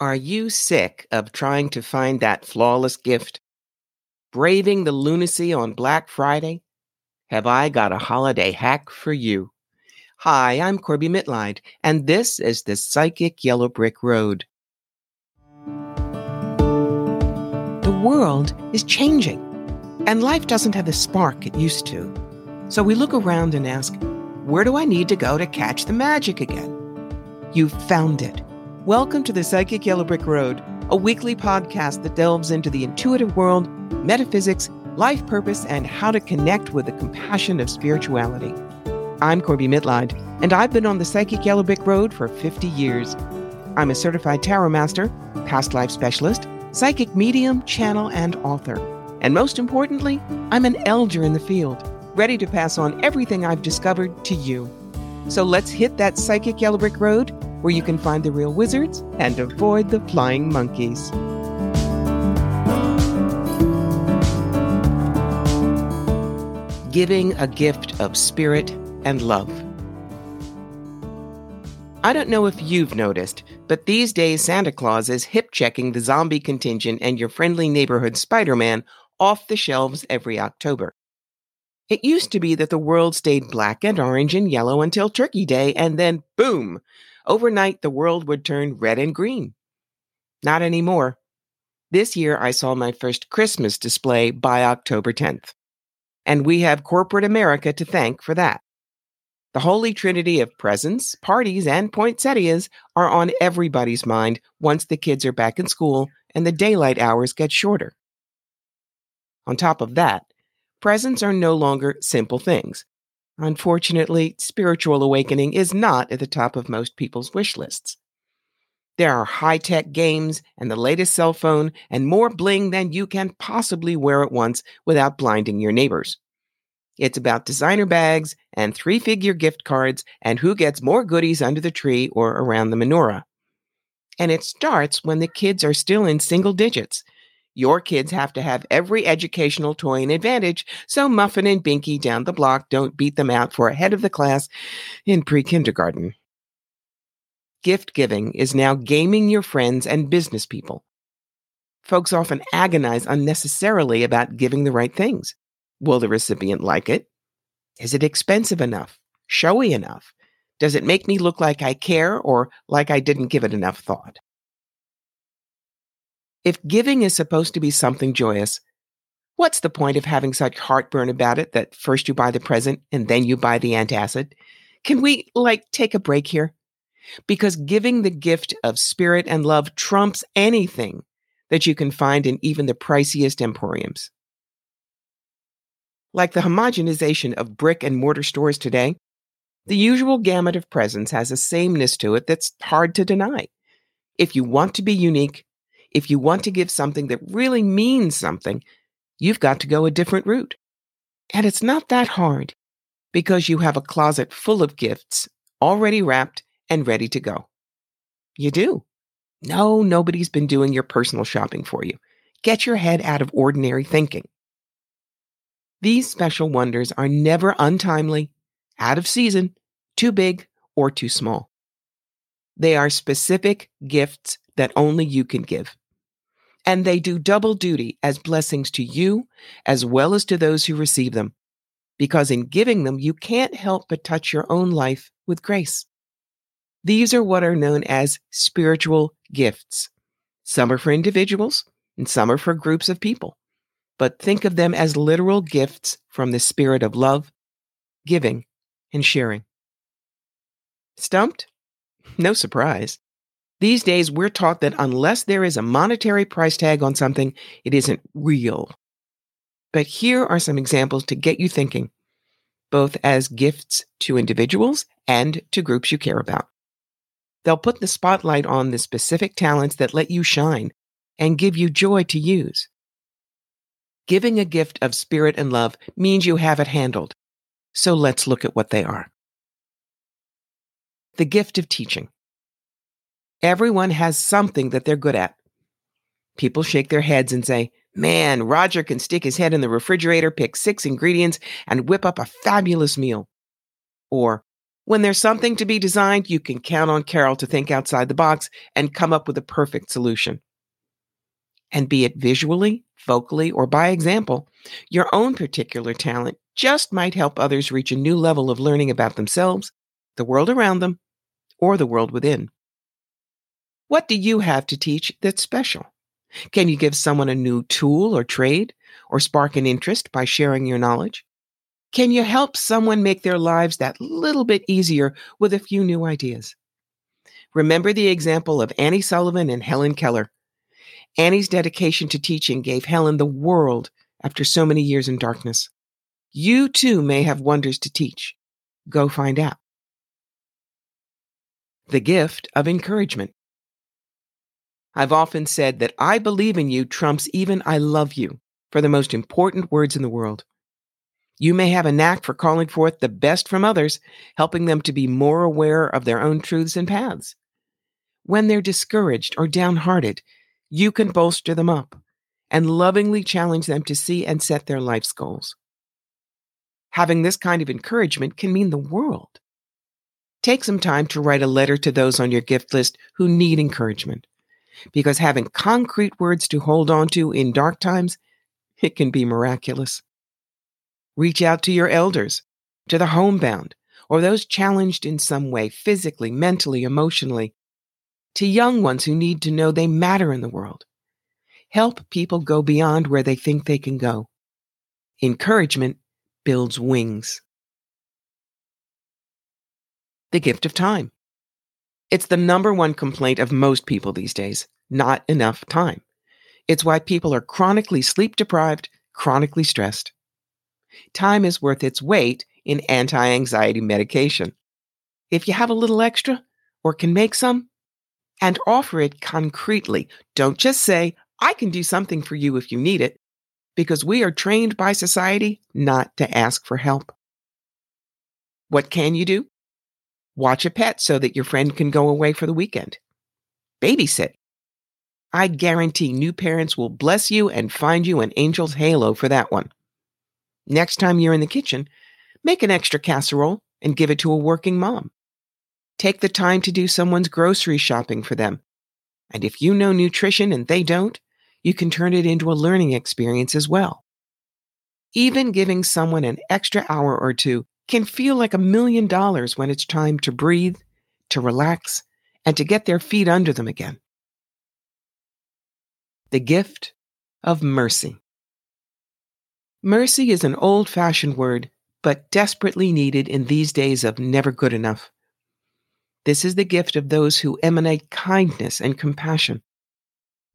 Are you sick of trying to find that flawless gift? Braving the lunacy on Black Friday? Have I got a holiday hack for you? Hi, I'm Corbie Mitleid, and this is the Psychic Yellow Brick Road. The world is changing, and life doesn't have the spark it used to. So we look around and ask, where do I need to go to catch the magic again? You've found it. Welcome to the Psychic Yellow Brick Road, a weekly podcast that delves into the intuitive world, metaphysics, life purpose, and how to connect with the compassion of spirituality. I'm Corbie Mitleid, and I've been on the Psychic Yellow Brick Road for 50 years. I'm a certified tarot master, past life specialist, psychic medium, channel, and author. And most importantly, I'm an elder in the field, ready to pass on everything I've discovered to you. So let's hit that psychic yellow brick road where you can find the real wizards and avoid the flying monkeys. Giving a gift of spirit and love. I don't know if you've noticed, but these days Santa Claus is hip checking the zombie contingent and your friendly neighborhood Spider Man off the shelves every October. It used to be that the world stayed black and orange and yellow until Turkey Day, and then boom! Overnight, the world would turn red and green. Not anymore. This year, I saw my first Christmas display by October 10th. And we have corporate America to thank for that. The holy trinity of presents, parties, and poinsettias are on everybody's mind once the kids are back in school and the daylight hours get shorter. On top of that, presents are no longer simple things. Unfortunately, spiritual awakening is not at the top of most people's wish lists. There are high tech games and the latest cell phone and more bling than you can possibly wear at once without blinding your neighbors. It's about designer bags and three figure gift cards and who gets more goodies under the tree or around the menorah. And it starts when the kids are still in single digits your kids have to have every educational toy and advantage, so Muffin and Binky down the block don't beat them out for ahead of the class in pre kindergarten. Gift giving is now gaming your friends and business people. Folks often agonize unnecessarily about giving the right things. Will the recipient like it? Is it expensive enough? Showy enough? Does it make me look like I care or like I didn't give it enough thought? If giving is supposed to be something joyous, what's the point of having such heartburn about it that first you buy the present and then you buy the antacid? Can we, like, take a break here? Because giving the gift of spirit and love trumps anything that you can find in even the priciest emporiums. Like the homogenization of brick and mortar stores today, the usual gamut of presents has a sameness to it that's hard to deny. If you want to be unique, if you want to give something that really means something, you've got to go a different route. And it's not that hard because you have a closet full of gifts already wrapped and ready to go. You do. No, nobody's been doing your personal shopping for you. Get your head out of ordinary thinking. These special wonders are never untimely, out of season, too big, or too small. They are specific gifts that only you can give. And they do double duty as blessings to you as well as to those who receive them. Because in giving them, you can't help but touch your own life with grace. These are what are known as spiritual gifts. Some are for individuals and some are for groups of people. But think of them as literal gifts from the spirit of love, giving, and sharing. Stumped? No surprise. These days, we're taught that unless there is a monetary price tag on something, it isn't real. But here are some examples to get you thinking, both as gifts to individuals and to groups you care about. They'll put the spotlight on the specific talents that let you shine and give you joy to use. Giving a gift of spirit and love means you have it handled. So let's look at what they are. The gift of teaching. Everyone has something that they're good at. People shake their heads and say, Man, Roger can stick his head in the refrigerator, pick six ingredients, and whip up a fabulous meal. Or, When there's something to be designed, you can count on Carol to think outside the box and come up with a perfect solution. And be it visually, vocally, or by example, your own particular talent just might help others reach a new level of learning about themselves, the world around them, or the world within. What do you have to teach that's special? Can you give someone a new tool or trade, or spark an interest by sharing your knowledge? Can you help someone make their lives that little bit easier with a few new ideas? Remember the example of Annie Sullivan and Helen Keller. Annie's dedication to teaching gave Helen the world after so many years in darkness. You too may have wonders to teach. Go find out. The gift of encouragement. I've often said that I believe in you trumps even I love you for the most important words in the world. You may have a knack for calling forth the best from others, helping them to be more aware of their own truths and paths. When they're discouraged or downhearted, you can bolster them up and lovingly challenge them to see and set their life's goals. Having this kind of encouragement can mean the world. Take some time to write a letter to those on your gift list who need encouragement, because having concrete words to hold on to in dark times, it can be miraculous. Reach out to your elders, to the homebound, or those challenged in some way, physically, mentally, emotionally, to young ones who need to know they matter in the world. Help people go beyond where they think they can go. Encouragement builds wings. The gift of time. It's the number one complaint of most people these days not enough time. It's why people are chronically sleep deprived, chronically stressed time is worth its weight in anti anxiety medication. If you have a little extra or can make some, and offer it concretely, don't just say, I can do something for you if you need it, because we are trained by society not to ask for help. What can you do? Watch a pet so that your friend can go away for the weekend. Babysit. I guarantee new parents will bless you and find you an angel's halo for that one. Next time you're in the kitchen, make an extra casserole and give it to a working mom. Take the time to do someone's grocery shopping for them. And if you know nutrition and they don't, you can turn it into a learning experience as well. Even giving someone an extra hour or two can feel like a million dollars when it's time to breathe, to relax, and to get their feet under them again. The gift of mercy. Mercy is an old fashioned word, but desperately needed in these days of never good enough. This is the gift of those who emanate kindness and compassion,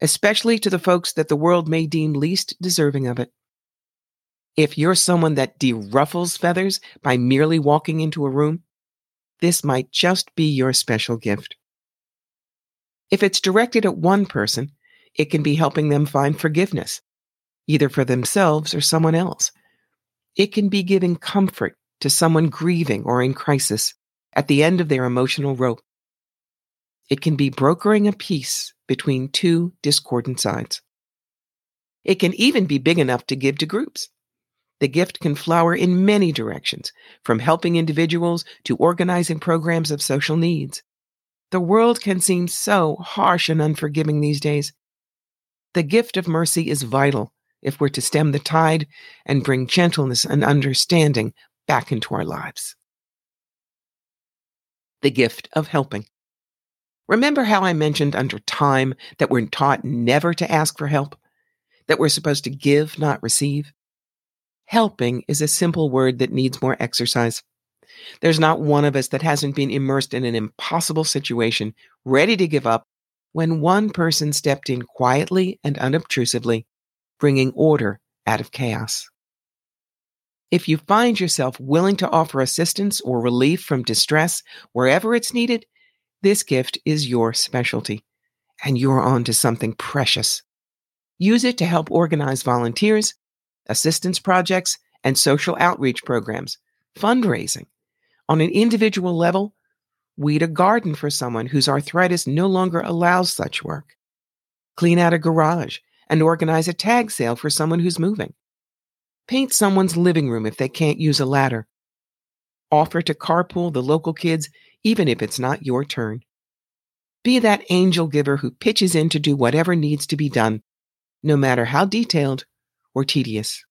especially to the folks that the world may deem least deserving of it. If you're someone that deruffles feathers by merely walking into a room, this might just be your special gift. If it's directed at one person, it can be helping them find forgiveness either for themselves or someone else. It can be giving comfort to someone grieving or in crisis at the end of their emotional rope. It can be brokering a peace between two discordant sides. It can even be big enough to give to groups. The gift can flower in many directions, from helping individuals to organizing programs of social needs. The world can seem so harsh and unforgiving these days. The gift of mercy is vital if we're to stem the tide and bring gentleness and understanding back into our lives. The gift of helping. Remember how I mentioned under time that we're taught never to ask for help? That we're supposed to give, not receive? Helping is a simple word that needs more exercise. There's not one of us that hasn't been immersed in an impossible situation, ready to give up, when one person stepped in quietly and unobtrusively bringing order out of chaos. If you find yourself willing to offer assistance or relief from distress wherever it's needed, this gift is your specialty, and you're on to something precious. Use it to help organize volunteers, assistance projects, and social outreach programs, fundraising. On an individual level, weed a garden for someone whose arthritis no longer allows such work. Clean out a garage and organize a tag sale for someone who's moving. Paint someone's living room if they can't use a ladder. Offer to carpool the local kids, even if it's not your turn. Be that angel giver who pitches in to do whatever needs to be done, no matter how detailed or tedious.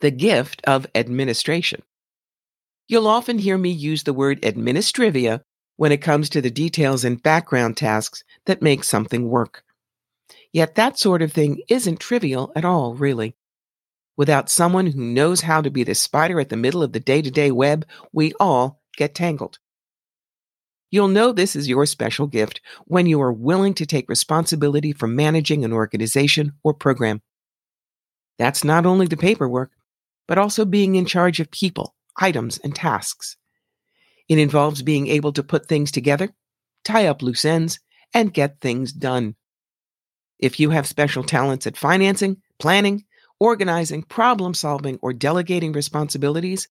The gift of administration. You'll often hear me use the word administrivia when it comes to the details and background tasks that make something work. Yet that sort of thing isn't trivial at all, really. Without someone who knows how to be the spider at the middle of the day to day web, we all get tangled. You'll know this is your special gift when you are willing to take responsibility for managing an organization or program. That's not only the paperwork, but also being in charge of people, items, and tasks. It involves being able to put things together, tie up loose ends, and get things done. If you have special talents at financing, planning, organizing, problem solving, or delegating responsibilities,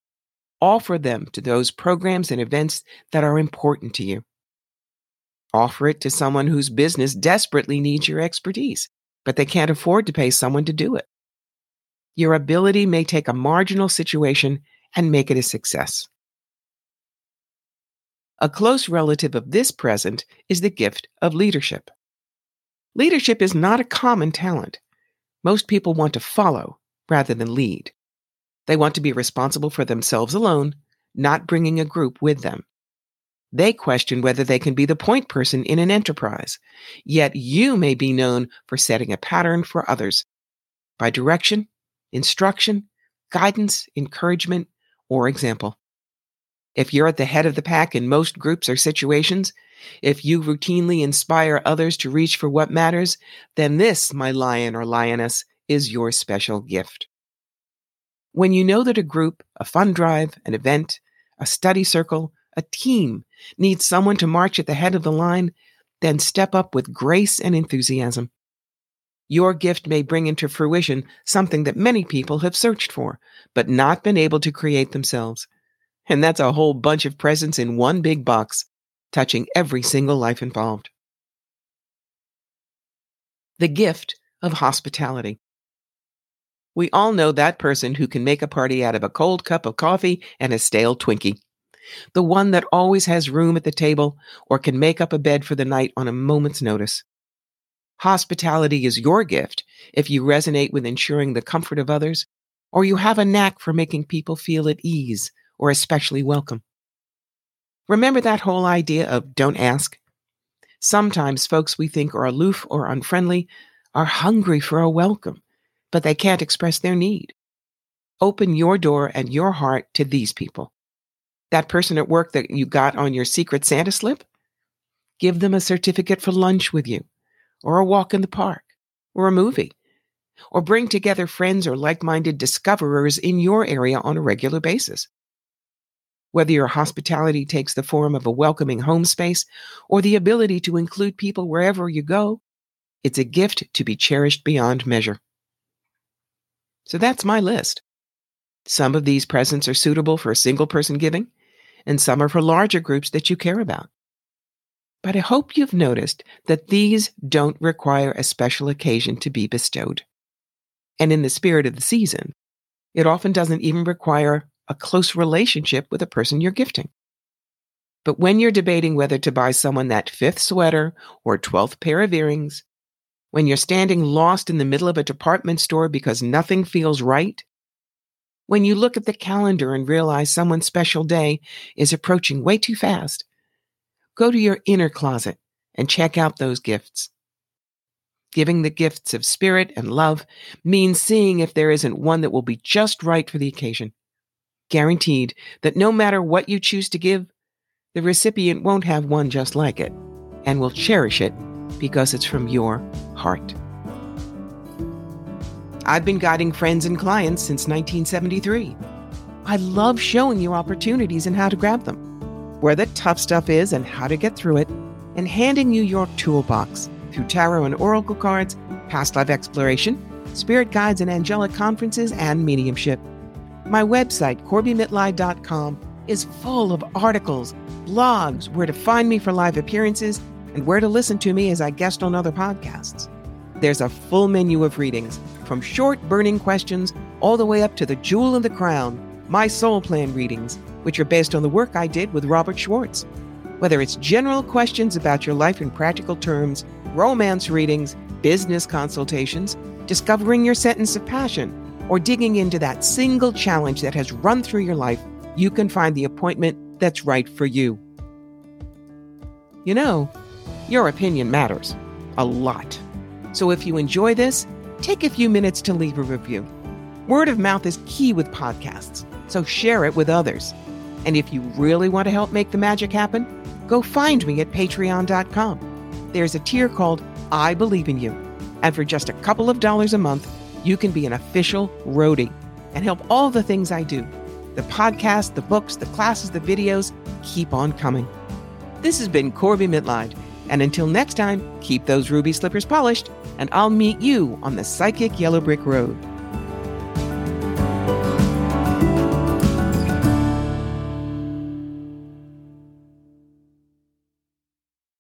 offer them to those programs and events that are important to you. Offer it to someone whose business desperately needs your expertise, but they can't afford to pay someone to do it. Your ability may take a marginal situation and make it a success. A close relative of this present is the gift of leadership. Leadership is not a common talent. Most people want to follow rather than lead. They want to be responsible for themselves alone, not bringing a group with them. They question whether they can be the point person in an enterprise, yet you may be known for setting a pattern for others by direction, instruction, guidance, encouragement, or example. If you're at the head of the pack in most groups or situations, if you routinely inspire others to reach for what matters, then this, my lion or lioness, is your special gift. When you know that a group, a fund drive, an event, a study circle, a team needs someone to march at the head of the line, then step up with grace and enthusiasm. Your gift may bring into fruition something that many people have searched for, but not been able to create themselves. And that's a whole bunch of presents in one big box, touching every single life involved. The gift of hospitality. We all know that person who can make a party out of a cold cup of coffee and a stale Twinkie. The one that always has room at the table or can make up a bed for the night on a moment's notice. Hospitality is your gift if you resonate with ensuring the comfort of others or you have a knack for making people feel at ease or especially welcome. Remember that whole idea of don't ask? Sometimes folks we think are aloof or unfriendly are hungry for a welcome but they can't express their need. Open your door and your heart to these people. That person at work that you got on your secret Santa slip? Give them a certificate for lunch with you, or a walk in the park, or a movie, or bring together friends or like minded discoverers in your area on a regular basis. Whether your hospitality takes the form of a welcoming home space or the ability to include people wherever you go, it's a gift to be cherished beyond measure. So that's my list. Some of these presents are suitable for a single person giving, and some are for larger groups that you care about. But I hope you've noticed that these don't require a special occasion to be bestowed. And in the spirit of the season, it often doesn't even require a close relationship with the person you're gifting. But when you're debating whether to buy someone that fifth sweater or 12th pair of earrings, when you're standing lost in the middle of a department store because nothing feels right? When you look at the calendar and realize someone's special day is approaching way too fast? Go to your inner closet and check out those gifts. Giving the gifts of spirit and love means seeing if there isn't one that will be just right for the occasion. Guaranteed that no matter what you choose to give, the recipient won't have one just like it and will cherish it because it's from your heart. I've been guiding friends and clients since 1973. I love showing you opportunities and how to grab them, where the tough stuff is and how to get through it, and handing you your toolbox through tarot and oracle cards, past life exploration, spirit guides and angelic conferences, and mediumship. My website, CorbieMitleid.com, is full of articles, blogs, where to find me for live appearances, and where to listen to me as I guest on other podcasts. There's a full menu of readings, from short burning questions all the way up to the jewel in the crown my soul plan readings, which are based on the work I did with Robert Schwartz. Whether it's general questions about your life in practical terms, romance readings, business consultations, discovering your sentence of passion, or digging into that single challenge that has run through your life, you can find the appointment that's right for you. You know, your opinion matters a lot. So if you enjoy this, take a few minutes to leave a review. Word of mouth is key with podcasts, so share it with others. And if you really want to help make the magic happen, go find me at patreon.com. There's a tier called I Believe in You. And for just a couple of dollars a month, you can be an official roadie and help all the things I do. The podcast, the books, the classes, the videos keep on coming. This has been Corbie Mitleid, and until next time, keep those ruby slippers polished, and I'll meet you on the psychic yellow brick road.